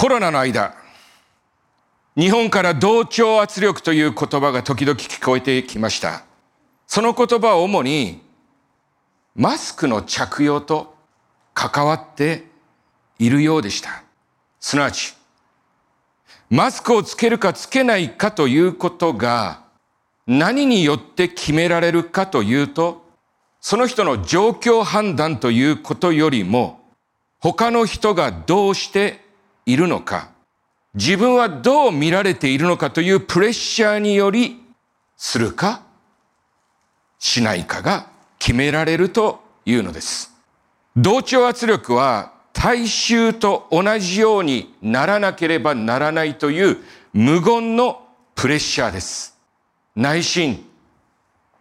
コロナの間、日本から同調圧力という言葉が時々聞こえてきました。その言葉は主にマスクの着用と関わっているようでした。すなわち、マスクをつけるかつけないかということが何によって決められるかというと、その人の状況判断ということよりも、他の人がどうしているのか、自分はどう見られているのかというプレッシャーにより、するか、しないかが決められるというのです。同調圧力は大衆と同じようにならなければならないという無言のプレッシャーです。内心、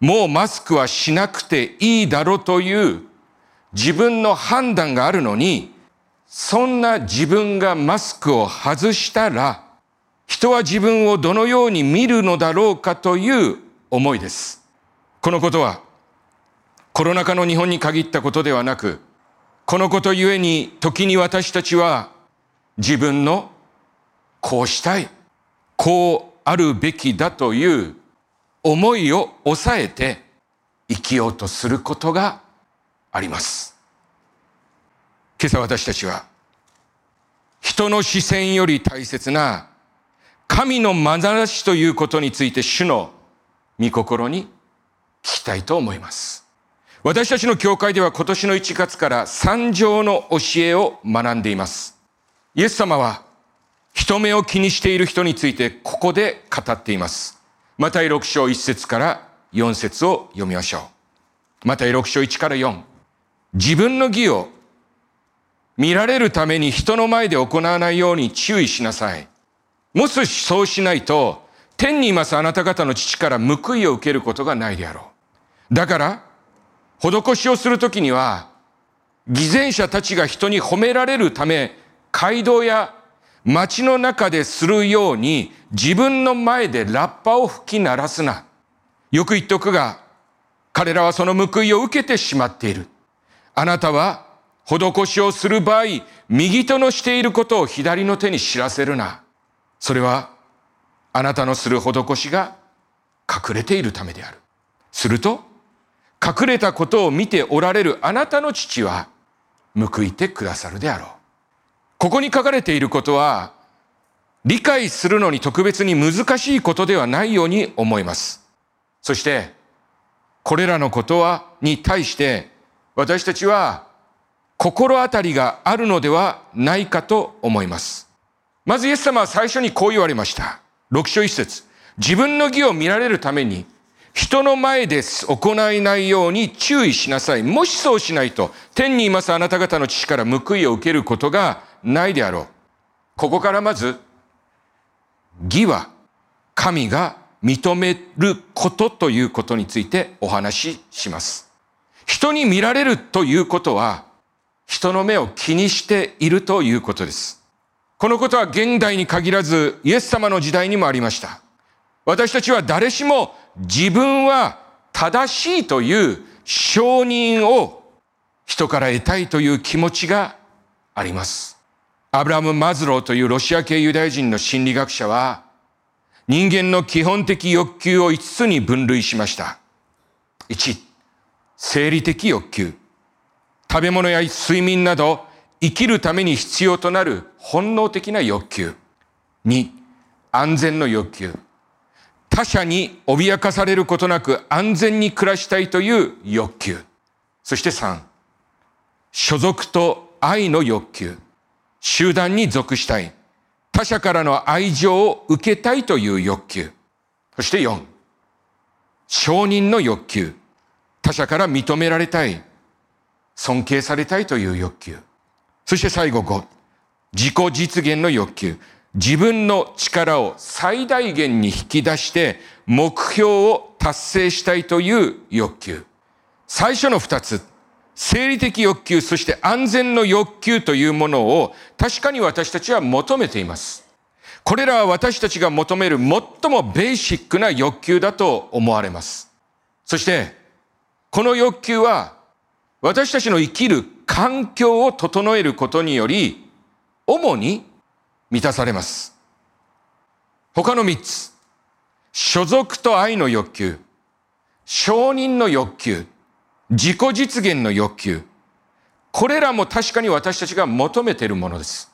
もうマスクはしなくていいだろうという自分の判断があるのに、そんな自分がマスクを外したら、人は自分をどのように見るのだろうかという思いです。このことは、コロナ禍の日本に限ったことではなく、このことゆえに時に私たちは自分のこうしたい、こうあるべきだという思いを抑えて生きようとすることがあります。今朝私たちは人の視線より大切な神の眼差しということについて主の御心に聞きたいと思います。私たちの教会では今年の1月から三条の教えを学んでいます。イエス様は人目を気にしている人についてここで語っています。マタイ6章1節から4節を読みましょう。マタイ6章1から4。自分の義を見られるために人の前で行わないように注意しなさい。もしそうしないと、天にいますあなた方の父から報いを受けることがないであろう。だから、施しをするときには、偽善者たちが人に褒められるため、街道や街の中でするように自分の前でラッパを吹き鳴らすな。よく言っとくが、彼らはその報いを受けてしまっている。あなたは施しをする場合、右手のしていることを左の手に知らせるな。それは、あなたのする施しが隠れているためである。すると、隠れたことを見ておられるあなたの父は報いてくださるであろう。ここに書かれていることは理解するのに特別に難しいことではないように思います。そしてこれらのことはに対して私たちは心当たりがあるのではないかと思います。まずイエス様は最初にこう言われました。六章一節。自分の義を見られるために人の前で行いないように注意しなさい。もしそうしないと、天にいますあなた方の父から報いを受けることがないであろう。ここからまず、義は神が認めることということについてお話しします。人に見られるということは、人の目を気にしているということです。このことは現代に限らず、イエス様の時代にもありました。私たちは誰しも自分は正しいという承認を人から得たいという気持ちがあります。アブラム・マズローというロシア系ユダヤ人の心理学者は人間の基本的欲求を5つに分類しました。1、生理的欲求。食べ物や睡眠など生きるために必要となる本能的な欲求。2、安全の欲求。他者に脅かされることなく安全に暮らしたいという欲求。そして3、所属と愛の欲求。集団に属したい。他者からの愛情を受けたいという欲求。そして4、承認の欲求。他者から認められたい。尊敬されたいという欲求。そして最後5、自己実現の欲求。自分の力を最大限に引き出して目標を達成したいという欲求。最初の二つ、生理的欲求、そして安全の欲求というものを確かに私たちは求めています。これらは私たちが求める最もベーシックな欲求だと思われます。そして、この欲求は私たちの生きる環境を整えることにより、主に満たされます。他の三つ。所属と愛の欲求。承認の欲求。自己実現の欲求。これらも確かに私たちが求めているものです。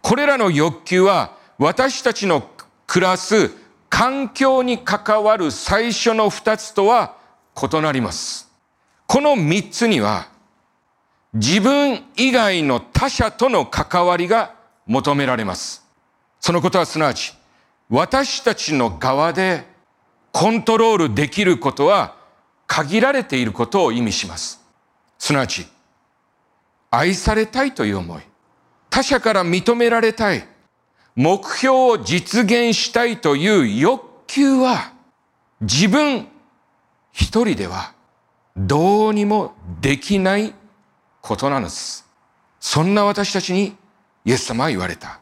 これらの欲求は私たちの暮らす環境に関わる最初の二つとは異なります。この三つには自分以外の他者との関わりが求められます。そのことはすなわち私たちの側でコントロールできることは限られていることを意味します。すなわち愛されたいという思い、他者から認められたい、目標を実現したいという欲求は自分一人ではどうにもできないことなのです。そんな私たちにイエス様は言われた。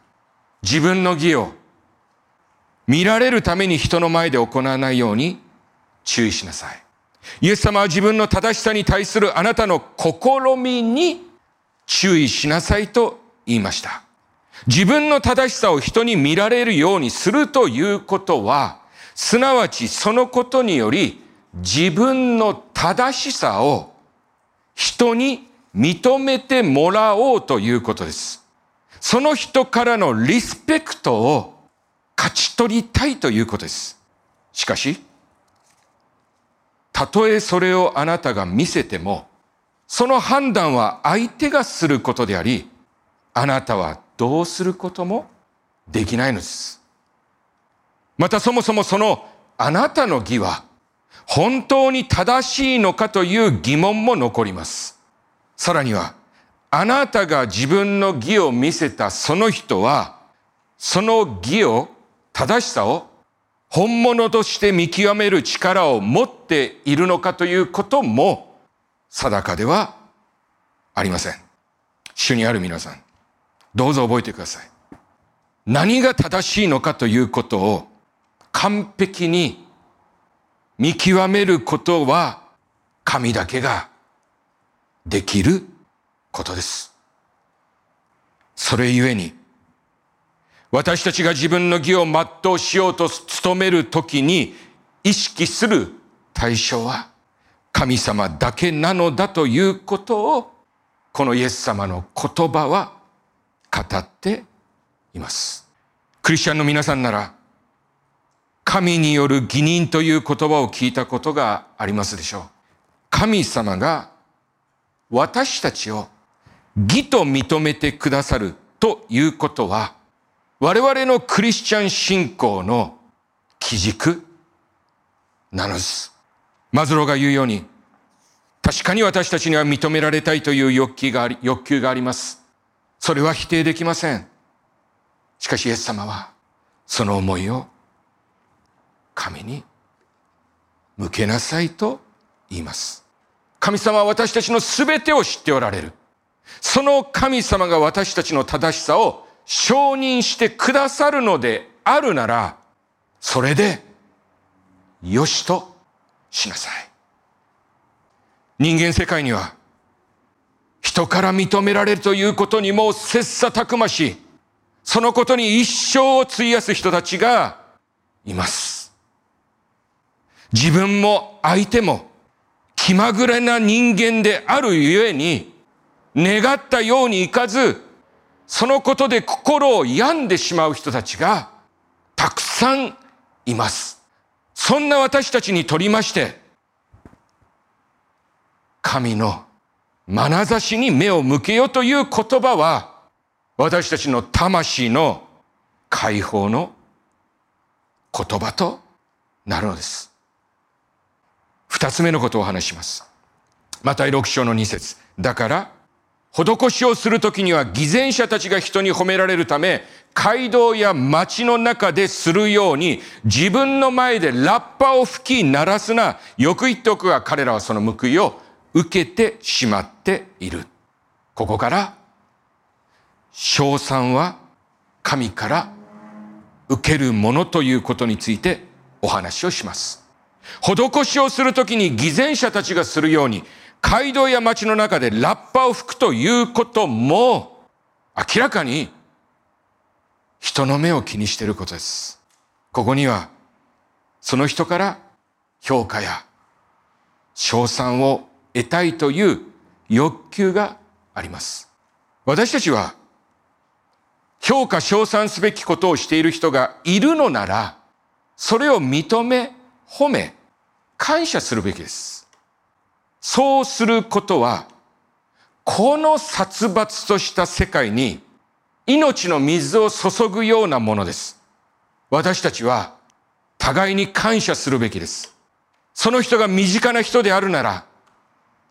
自分の義を見られるために人の前で行わないように注意しなさい。イエス様は自分の正しさに対するあなたの試みに注意しなさいと言いました。自分の正しさを人に見られるようにするということは、すなわちそのことにより自分の正しさを人に認めてもらおうということです。その人からのリスペクトを勝ち取りたいということです。しかし、たとえそれをあなたが見せても、その判断は相手がすることであり、あなたはどうすることもできないのです。またそもそもそのあなたの義は本当に正しいのかという疑問も残ります。さらには、あなたが自分の義を見せたその人は、その義を、正しさを本物として見極める力を持っているのかということも定かではありません。主にある皆さん。どうぞ覚えてください。何が正しいのかということを完璧に見極めることは神だけができることです。それゆえに私たちが自分の義を全うしようと努めるときに意識する対象は神様だけなのだということをこのイエス様の言葉は語っています。クリスチャンの皆さんなら、神による義人という言葉を聞いたことがありますでしょう。神様が私たちを義と認めてくださるということは、我々のクリスチャン信仰の基軸なのです。マズローが言うように、確かに私たちには認められたいという欲求があり、欲求があります。それは否定できません。しかしイエス様はその思いを神に向けなさいと言います。神様は私たちの全てを知っておられる。その神様が私たちの正しさを承認してくださるのであるなら、それでよしとしなさい。人間世界には人から認められるということにも切磋琢磨し、そのことに一生を費やす人たちがいます。自分も相手も気まぐれな人間であるゆえに、願ったようにいかず、そのことで心を病んでしまう人たちがたくさんいます。そんな私たちにとりまして、神の眼差しに目を向けよという言葉は、私たちの魂の解放の言葉となるのです。二つ目のことを話します。また六章の二節。だから、施しをするときには偽善者たちが人に褒められるため、街道や街の中でするように、自分の前でラッパを吹き鳴らすな。よく言っておくが、彼らはその報いを受けてしまっている。ここから、賞賛は神から受けるものということについてお話をします。施しをするときに偽善者たちがするように、街道や街の中でラッパを吹くということも、明らかに人の目を気にしていることです。ここには、その人から評価や賞賛を得たいという欲求があります。私たちは、評価賞賛すべきことをしている人がいるのなら、それを認め、褒め、感謝するべきです。そうすることは、この殺伐とした世界に命の水を注ぐようなものです。私たちは互いに感謝するべきです。その人が身近な人であるなら、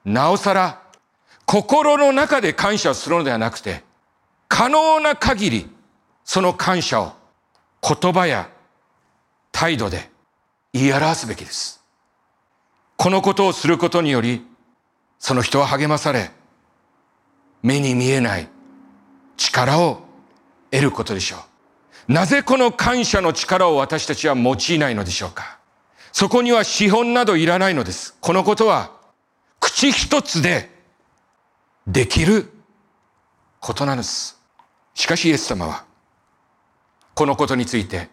なおさら心の中で感謝をするのではなくて、可能な限りその感謝を言葉や態度で言い表すべきです。このことをすることにより、その人は励まされ、目に見えない力を得ることでしょう。なぜこの感謝の力を私たちは用いないのでしょうかそこには資本などいらないのです。このことは口一つでできることなんです。しかしイエス様はこのことについて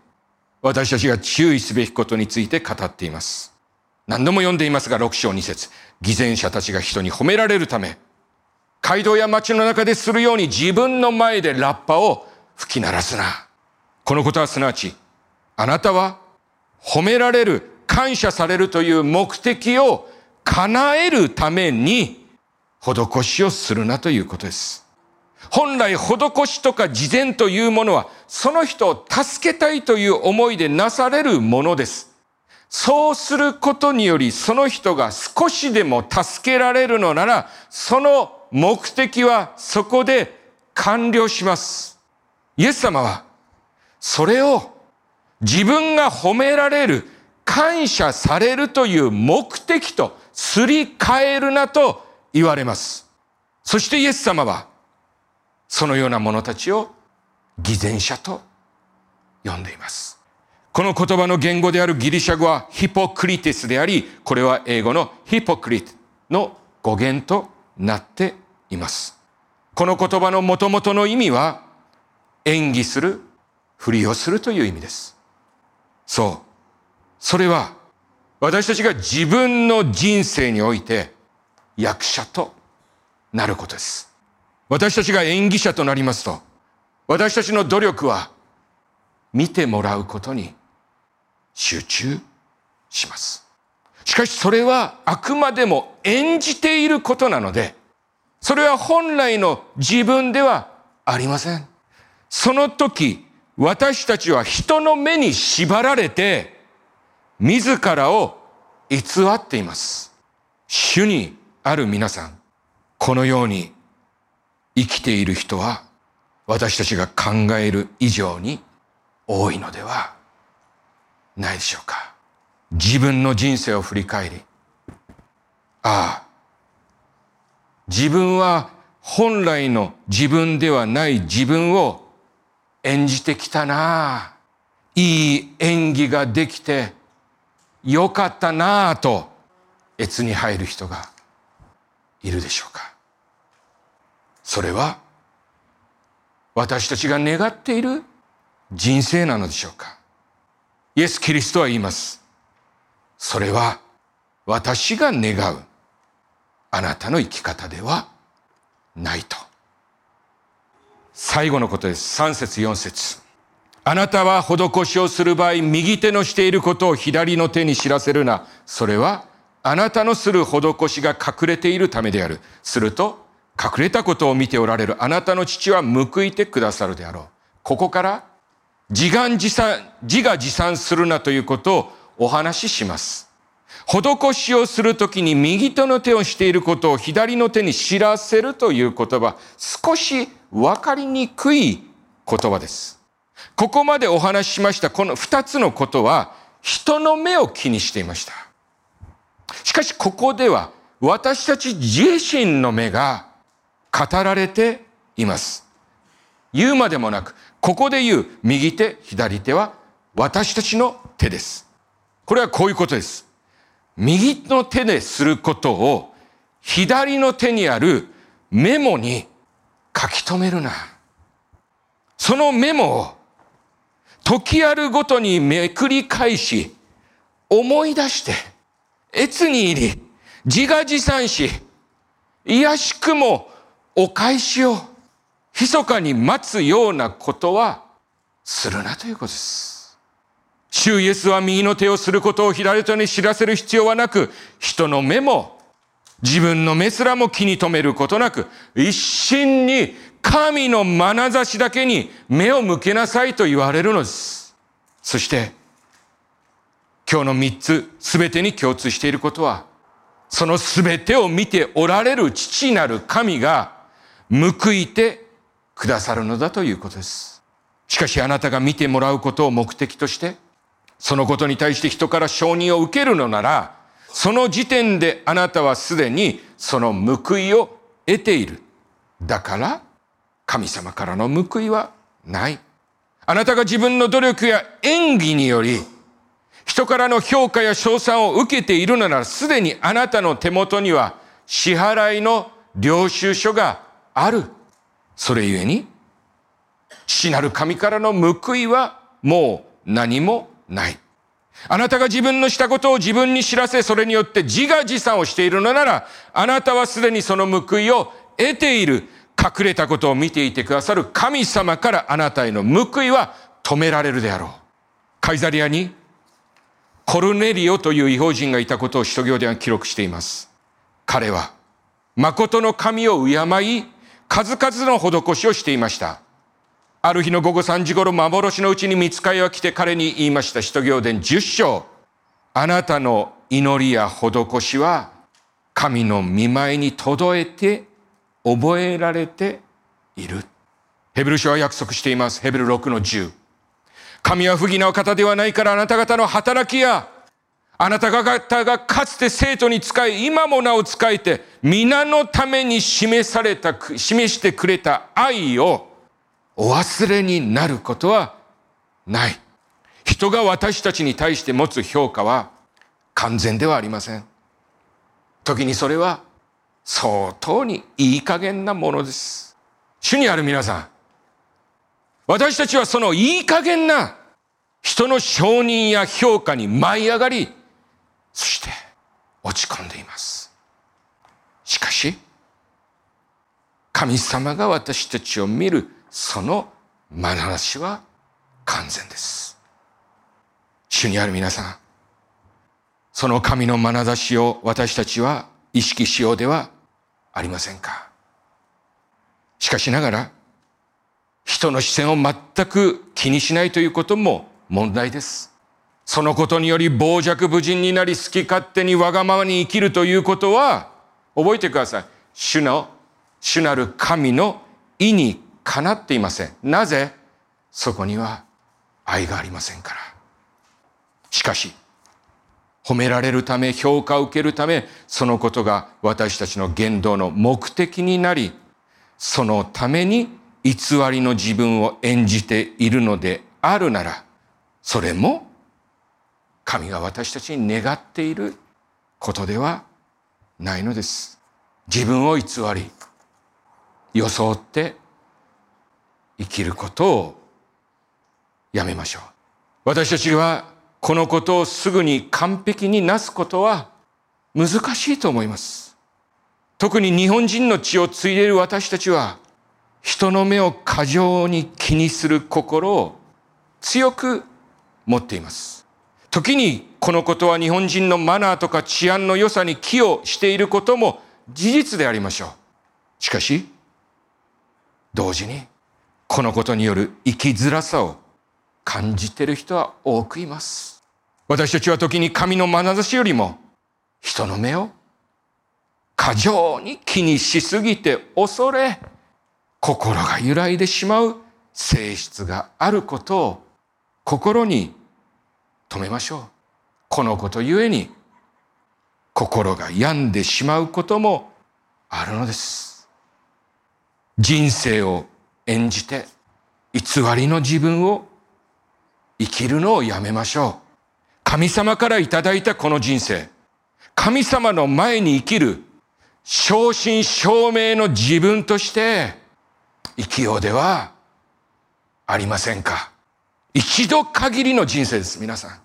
私たちが注意すべきことについて語っています。何度も読んでいますが6章2節偽善者たちが人に褒められるため街道や街の中でするように自分の前でラッパを吹き鳴らすな。このことはすなわち、あなたは褒められる、感謝されるという目的を叶えるために施しをするなということです。本来施しとか事前というものはその人を助けたいという思いでなされるものです。そうすることによりその人が少しでも助けられるのならその目的はそこで完了します。イエス様は、それを自分が褒められる、感謝されるという目的とすり替えるなと言われます。そしてイエス様は、そのような者たちを偽善者と呼んでいます。この言葉の言語であるギリシャ語はヒポクリテスであり、これは英語のヒポクリテの語源となっています。この言葉の元々の意味は、演技する、ふりをするという意味です。そう。それは、私たちが自分の人生において役者となることです。私たちが演技者となりますと、私たちの努力は見てもらうことに集中します。しかしそれはあくまでも演じていることなので、それは本来の自分ではありません。その時、私たちは人の目に縛られて、自らを偽っています。主にある皆さん、このように生きている人は、私たちが考える以上に多いのではないでしょうか。自分の人生を振り返り、ああ、自分は本来の自分ではない自分を演じてきたな。あいい演技ができてよかったなぁと越に入る人がいるでしょうか。それは私たちが願っている人生なのでしょうか。イエス・キリストは言います。それは私が願うあなたの生き方ではないと。最後のことです。3節4節あなたは施しをする場合、右手のしていることを左の手に知らせるな。それは、あなたのする施しが隠れているためである。すると、隠れたことを見ておられるあなたの父は報いてくださるであろう。ここから、自願自賛、自が自賛するなということをお話しします。施しをするときに右手の手をしていることを左の手に知らせるという言葉、少しわかりにくい言葉です。ここまでお話ししましたこの二つのことは人の目を気にしていました。しかしここでは私たち自身の目が語られています。言うまでもなく、ここで言う右手、左手は私たちの手です。これはこういうことです。右の手ですることを左の手にあるメモに書き留めるな。そのメモを時あるごとにめくり返し、思い出して、越に入り、自画自賛し、癒しくもお返しを、密かに待つようなことはするなということです。主イエスは右の手をすることを左手に知らせる必要はなく、人の目も自分の目すらも気に留めることなく、一心に神の眼差しだけに目を向けなさいと言われるのです。そして、今日の三つすべてに共通していることは、そのすべてを見ておられる父なる神が報いてくださるのだということです。しかしあなたが見てもらうことを目的として、そのことに対して人から承認を受けるのなら、その時点であなたはすでにその報いを得ている。だから、神様からの報いはない。あなたが自分の努力や演技により、人からの評価や賞賛を受けているのなら、すでにあなたの手元には支払いの領収書がある。それゆえに、父なる神からの報いはもう何もない。あなたが自分のしたことを自分に知らせ、それによって自画自賛をしているのなら、あなたはすでにその報いを得ている。隠れたことを見ていてくださる神様からあなたへの報いは止められるであろう。カイザリアにコルネリオという違法人がいたことを使徒行では記録しています。彼は誠の神を敬い、数々の施しをしていました。ある日の午後3時頃、幻のうちに見つかりは来て彼に言いました。使徒行伝10章。あなたの祈りや施しは、神の見舞いに届えて、覚えられている。ヘブル書は約束しています。ヘブル6の10。神は不義なお方ではないからあなた方の働きや、あなた方がかつて生徒に仕え、今もなお仕えて、皆のために示された、示してくれた愛を、お忘れになることはない。人が私たちに対して持つ評価は完全ではありません。時にそれは相当にいい加減なものです。主にある皆さん、私たちはそのいい加減な人の承認や評価に舞い上がり、そして落ち込んでいます。しかし、神様が私たちを見るその眼差しは完全です。主にある皆さん、その神の眼差しを私たちは意識しようではありませんか？しかしながら、人の視線を全く気にしないということも問題です。そのことにより傍若無人になり好き勝手にわがままに生きるということは、覚えてください。主の、主なる神の意にかなっていません。なぜ？そこには愛がありませんから。しかし、褒められるため、評価を受けるため、そのことが私たちの言動の目的になり、そのために偽りの自分を演じているのであるなら、それも神が私たちに願っていることではないのです。自分を偽り、装って生きることをやめましょう。私たちはこのことをすぐに完璧になすことは難しいと思います。特に日本人の血を継いでいる私たちは人の目を過剰に気にする心を強く持っています。時にこのことは日本人のマナーとか治安の良さに寄与していることも事実でありましょう。しかし、同時にこのことによる生きづらさを感じている人は多くいます。私たちは時に神の眼差しよりも人の目を過剰に気にしすぎて恐れ、心が揺らいでしまう性質があることを心に留めましょう。このことゆえに心が病んでしまうこともあるのです。人生を演じて偽りの自分を生きるのをやめましょう。神様からいただいたこの人生、神様の前に生きる正真正銘の自分として生きようではありませんか。一度限りの人生です、皆さん。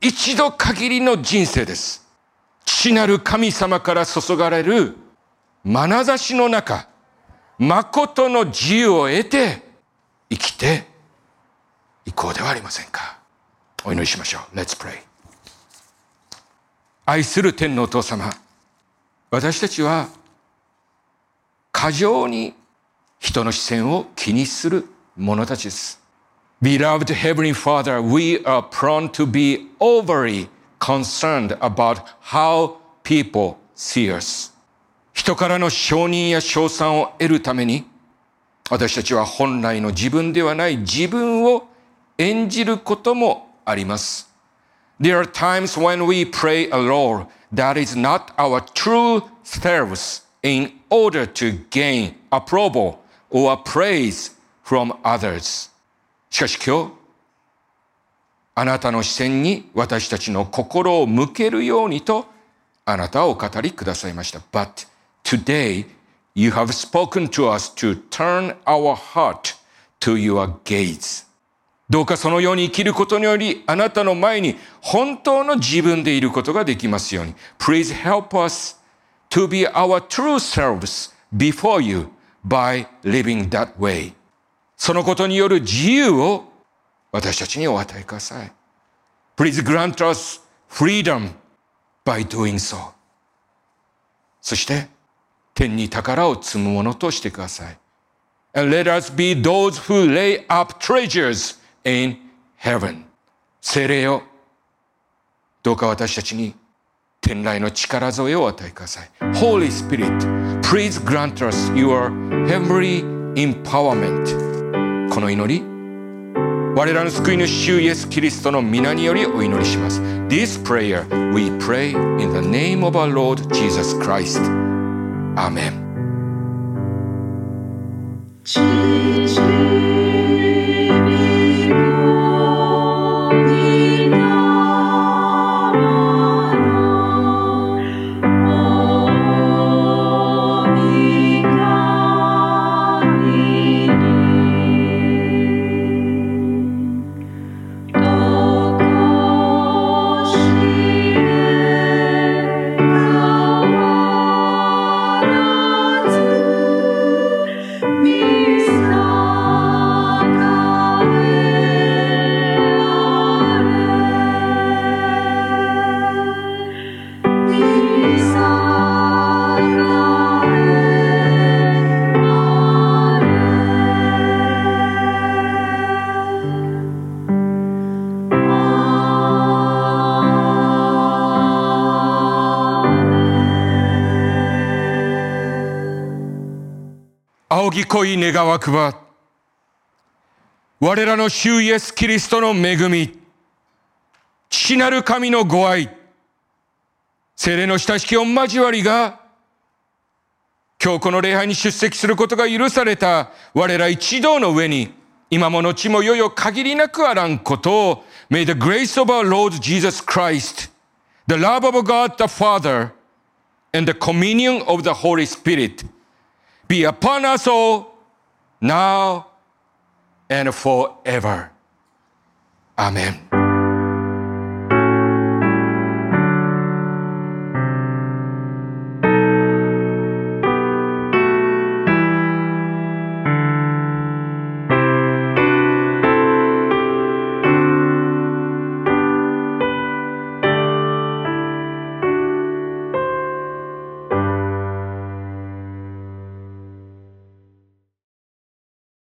一度限りの人生です。父なる神様から注がれる眼差しの中、誠の自由を得て生きていこうではありませんか。お祈りしましょう。Let's pray. 愛する天のお父様、私たちは過剰に人の視線を気にする者たちです。Beloved Heavenly Father, we are prone to be overly concerned about how people see us. 人からの承認や称賛を得るために、私たちは本来の自分ではない自分を演じることもあります。There are times when we pray a Lord that is not our true selves in order to gain approval or praise from others. しかし今日、あなたの視線に私たちの心を向けるようにと、あなたはお語りくださいました。But today, you have spoken to us to turn our heart to your gaze. どうかそのように生きることにより、あなたの前に本当の自分でいることができますように。Please help us to be our true selves before you by living that way. そのことによる自由を私たちにお与えください。Please grant us freedom by doing so. そして、天に宝を積むものとしてください。And let us be those who lay up treasures in heaven. 精霊よ、どうか私たちに天来の力添えを与えください。Holy Spirit, please grant us your heavenly empowerment. この祈り我らの救い主主イエス・キリストの皆によりお祈りします This prayer we pray in the name of our Lord Jesus Christ Amen 濃い願わくば、我らの主イエス・キリストの恵み、父なる神のご愛、精霊の親しき御交わりが、今日この礼拝に出席することが許された我ら一同の上に、今も後もよよ限りなくあらんことを、May the grace of our Lord Jesus Christ, the love of God the Father, and the communion of the Holy Spirit be upon us all now and forever. Amen.